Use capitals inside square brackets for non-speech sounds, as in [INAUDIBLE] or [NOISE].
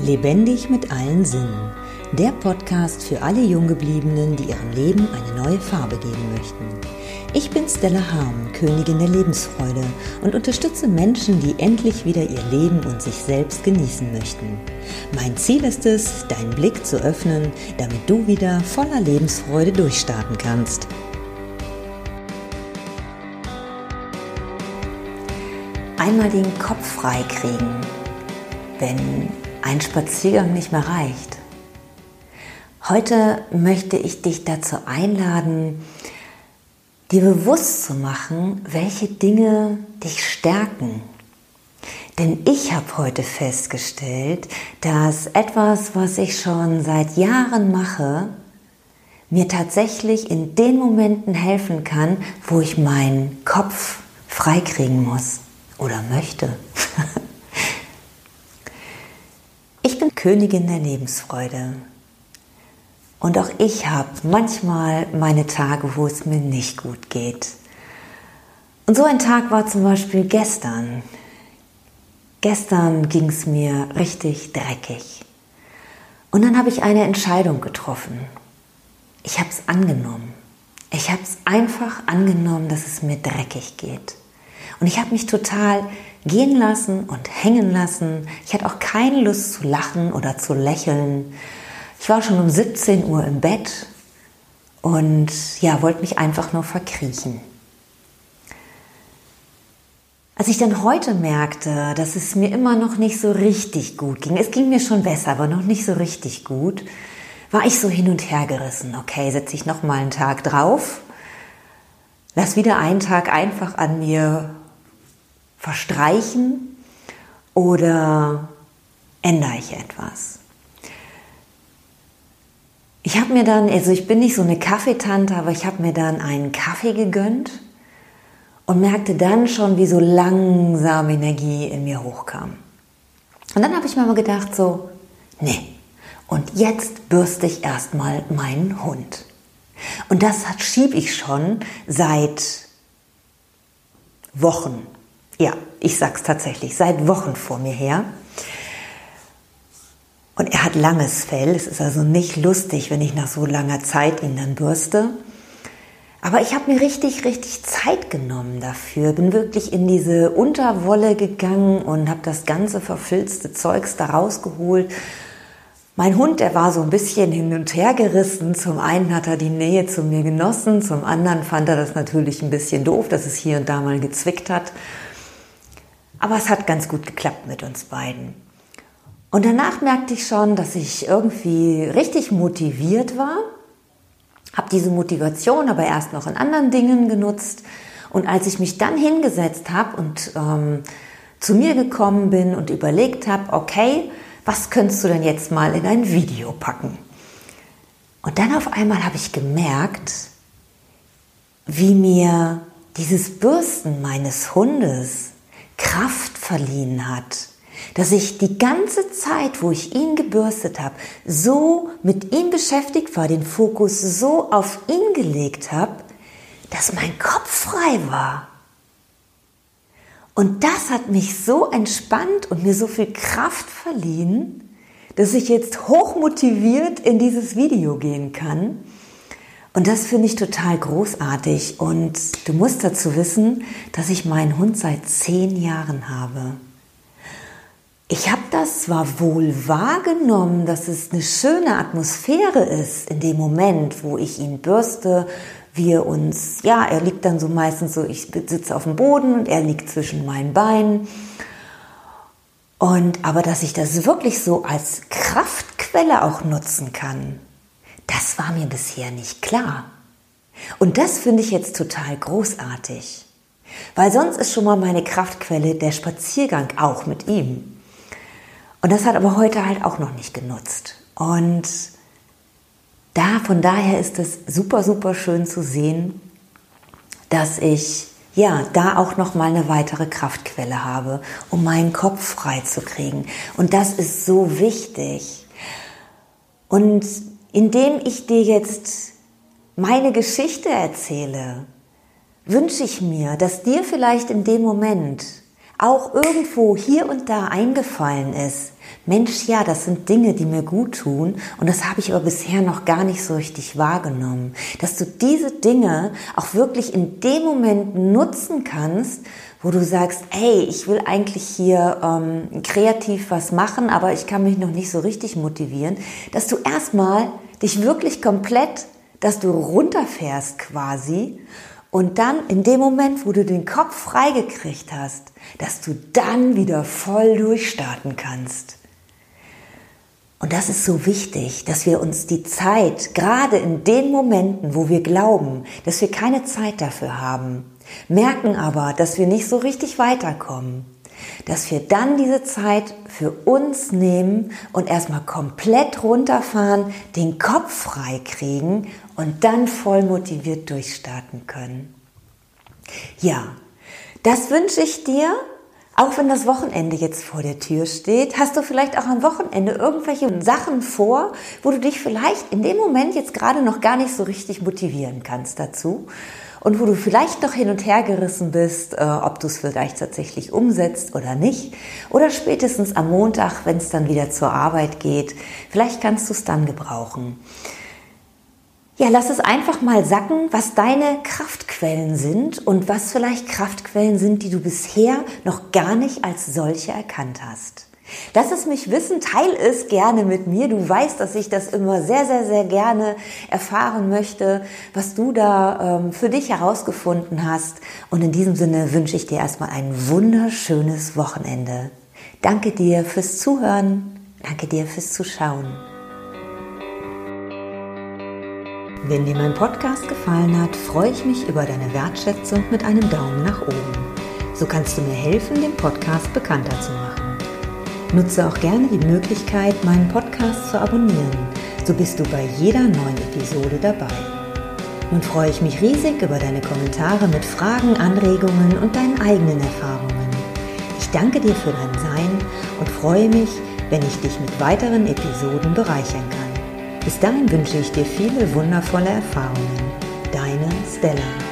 Lebendig mit allen Sinnen. Der Podcast für alle Junggebliebenen, die ihrem Leben eine neue Farbe geben möchten. Ich bin Stella Harm, Königin der Lebensfreude und unterstütze Menschen, die endlich wieder ihr Leben und sich selbst genießen möchten. Mein Ziel ist es, deinen Blick zu öffnen, damit du wieder voller Lebensfreude durchstarten kannst. Einmal den Kopf frei kriegen, wenn ein Spaziergang nicht mehr reicht. Heute möchte ich dich dazu einladen, dir bewusst zu machen, welche Dinge dich stärken. Denn ich habe heute festgestellt, dass etwas, was ich schon seit Jahren mache, mir tatsächlich in den Momenten helfen kann, wo ich meinen Kopf freikriegen muss oder möchte. [LAUGHS] Königin der Lebensfreude. Und auch ich habe manchmal meine Tage, wo es mir nicht gut geht. Und so ein Tag war zum Beispiel gestern. Gestern ging es mir richtig dreckig. Und dann habe ich eine Entscheidung getroffen. Ich habe es angenommen. Ich habe es einfach angenommen, dass es mir dreckig geht. Und ich habe mich total gehen lassen und hängen lassen. Ich hatte auch keine Lust zu lachen oder zu lächeln. Ich war schon um 17 Uhr im Bett und ja, wollte mich einfach nur verkriechen. Als ich dann heute merkte, dass es mir immer noch nicht so richtig gut ging, es ging mir schon besser, aber noch nicht so richtig gut, war ich so hin und her gerissen. Okay, setze ich noch mal einen Tag drauf, lass wieder einen Tag einfach an mir verstreichen oder ändere ich etwas? Ich habe mir dann, also ich bin nicht so eine Kaffeetante, aber ich habe mir dann einen Kaffee gegönnt und merkte dann schon, wie so langsam Energie in mir hochkam. Und dann habe ich mir mal gedacht, so, nee, und jetzt bürste ich erstmal meinen Hund. Und das schiebe ich schon seit Wochen ja, ich sag's tatsächlich, seit Wochen vor mir her. Und er hat langes Fell. Es ist also nicht lustig, wenn ich nach so langer Zeit ihn dann bürste. Aber ich habe mir richtig, richtig Zeit genommen dafür. Bin wirklich in diese Unterwolle gegangen und habe das ganze verfilzte Zeugs da rausgeholt. Mein Hund, der war so ein bisschen hin und her gerissen. Zum einen hat er die Nähe zu mir genossen, zum anderen fand er das natürlich ein bisschen doof, dass es hier und da mal gezwickt hat. Aber es hat ganz gut geklappt mit uns beiden. Und danach merkte ich schon, dass ich irgendwie richtig motiviert war, habe diese Motivation aber erst noch in anderen Dingen genutzt. Und als ich mich dann hingesetzt habe und ähm, zu mir gekommen bin und überlegt habe, okay, was könntest du denn jetzt mal in ein Video packen? Und dann auf einmal habe ich gemerkt, wie mir dieses Bürsten meines Hundes Kraft verliehen hat, dass ich die ganze Zeit, wo ich ihn gebürstet habe, so mit ihm beschäftigt war, den Fokus so auf ihn gelegt habe, dass mein Kopf frei war. Und das hat mich so entspannt und mir so viel Kraft verliehen, dass ich jetzt hochmotiviert in dieses Video gehen kann und das finde ich total großartig. Und du musst dazu wissen, dass ich meinen Hund seit zehn Jahren habe. Ich habe das zwar wohl wahrgenommen, dass es eine schöne Atmosphäre ist in dem Moment, wo ich ihn bürste, wir uns, ja, er liegt dann so meistens so, ich sitze auf dem Boden und er liegt zwischen meinen Beinen. Und aber dass ich das wirklich so als Kraftquelle auch nutzen kann, das war mir bisher nicht klar. Und das finde ich jetzt total großartig. Weil sonst ist schon mal meine Kraftquelle der Spaziergang auch mit ihm. Und das hat aber heute halt auch noch nicht genutzt. Und da, von daher ist es super, super schön zu sehen, dass ich ja da auch noch mal eine weitere Kraftquelle habe, um meinen Kopf frei zu kriegen. Und das ist so wichtig. Und indem ich dir jetzt meine Geschichte erzähle, wünsche ich mir, dass dir vielleicht in dem Moment auch irgendwo hier und da eingefallen ist, Mensch, ja, das sind Dinge, die mir gut tun und das habe ich aber bisher noch gar nicht so richtig wahrgenommen, dass du diese Dinge auch wirklich in dem Moment nutzen kannst, wo du sagst, hey, ich will eigentlich hier ähm, kreativ was machen, aber ich kann mich noch nicht so richtig motivieren, dass du erstmal dich wirklich komplett, dass du runterfährst quasi und dann in dem Moment, wo du den Kopf freigekriegt hast, dass du dann wieder voll durchstarten kannst. Und das ist so wichtig, dass wir uns die Zeit, gerade in den Momenten, wo wir glauben, dass wir keine Zeit dafür haben, merken aber, dass wir nicht so richtig weiterkommen, dass wir dann diese Zeit für uns nehmen und erstmal komplett runterfahren, den Kopf frei kriegen und dann voll motiviert durchstarten können. Ja, das wünsche ich dir auch wenn das Wochenende jetzt vor der Tür steht, hast du vielleicht auch am Wochenende irgendwelche Sachen vor, wo du dich vielleicht in dem Moment jetzt gerade noch gar nicht so richtig motivieren kannst dazu und wo du vielleicht noch hin und her gerissen bist, äh, ob du es vielleicht tatsächlich umsetzt oder nicht. Oder spätestens am Montag, wenn es dann wieder zur Arbeit geht, vielleicht kannst du es dann gebrauchen. Ja, lass es einfach mal sacken, was deine Kraftquellen sind und was vielleicht Kraftquellen sind, die du bisher noch gar nicht als solche erkannt hast. Lass es mich wissen, teil es gerne mit mir. Du weißt, dass ich das immer sehr, sehr, sehr gerne erfahren möchte, was du da ähm, für dich herausgefunden hast. Und in diesem Sinne wünsche ich dir erstmal ein wunderschönes Wochenende. Danke dir fürs Zuhören. Danke dir fürs Zuschauen. Wenn dir mein Podcast gefallen hat, freue ich mich über deine Wertschätzung mit einem Daumen nach oben. So kannst du mir helfen, den Podcast bekannter zu machen. Nutze auch gerne die Möglichkeit, meinen Podcast zu abonnieren. So bist du bei jeder neuen Episode dabei. Nun freue ich mich riesig über deine Kommentare mit Fragen, Anregungen und deinen eigenen Erfahrungen. Ich danke dir für dein Sein und freue mich, wenn ich dich mit weiteren Episoden bereichern kann. Bis dahin wünsche ich dir viele wundervolle Erfahrungen. Deine Stella.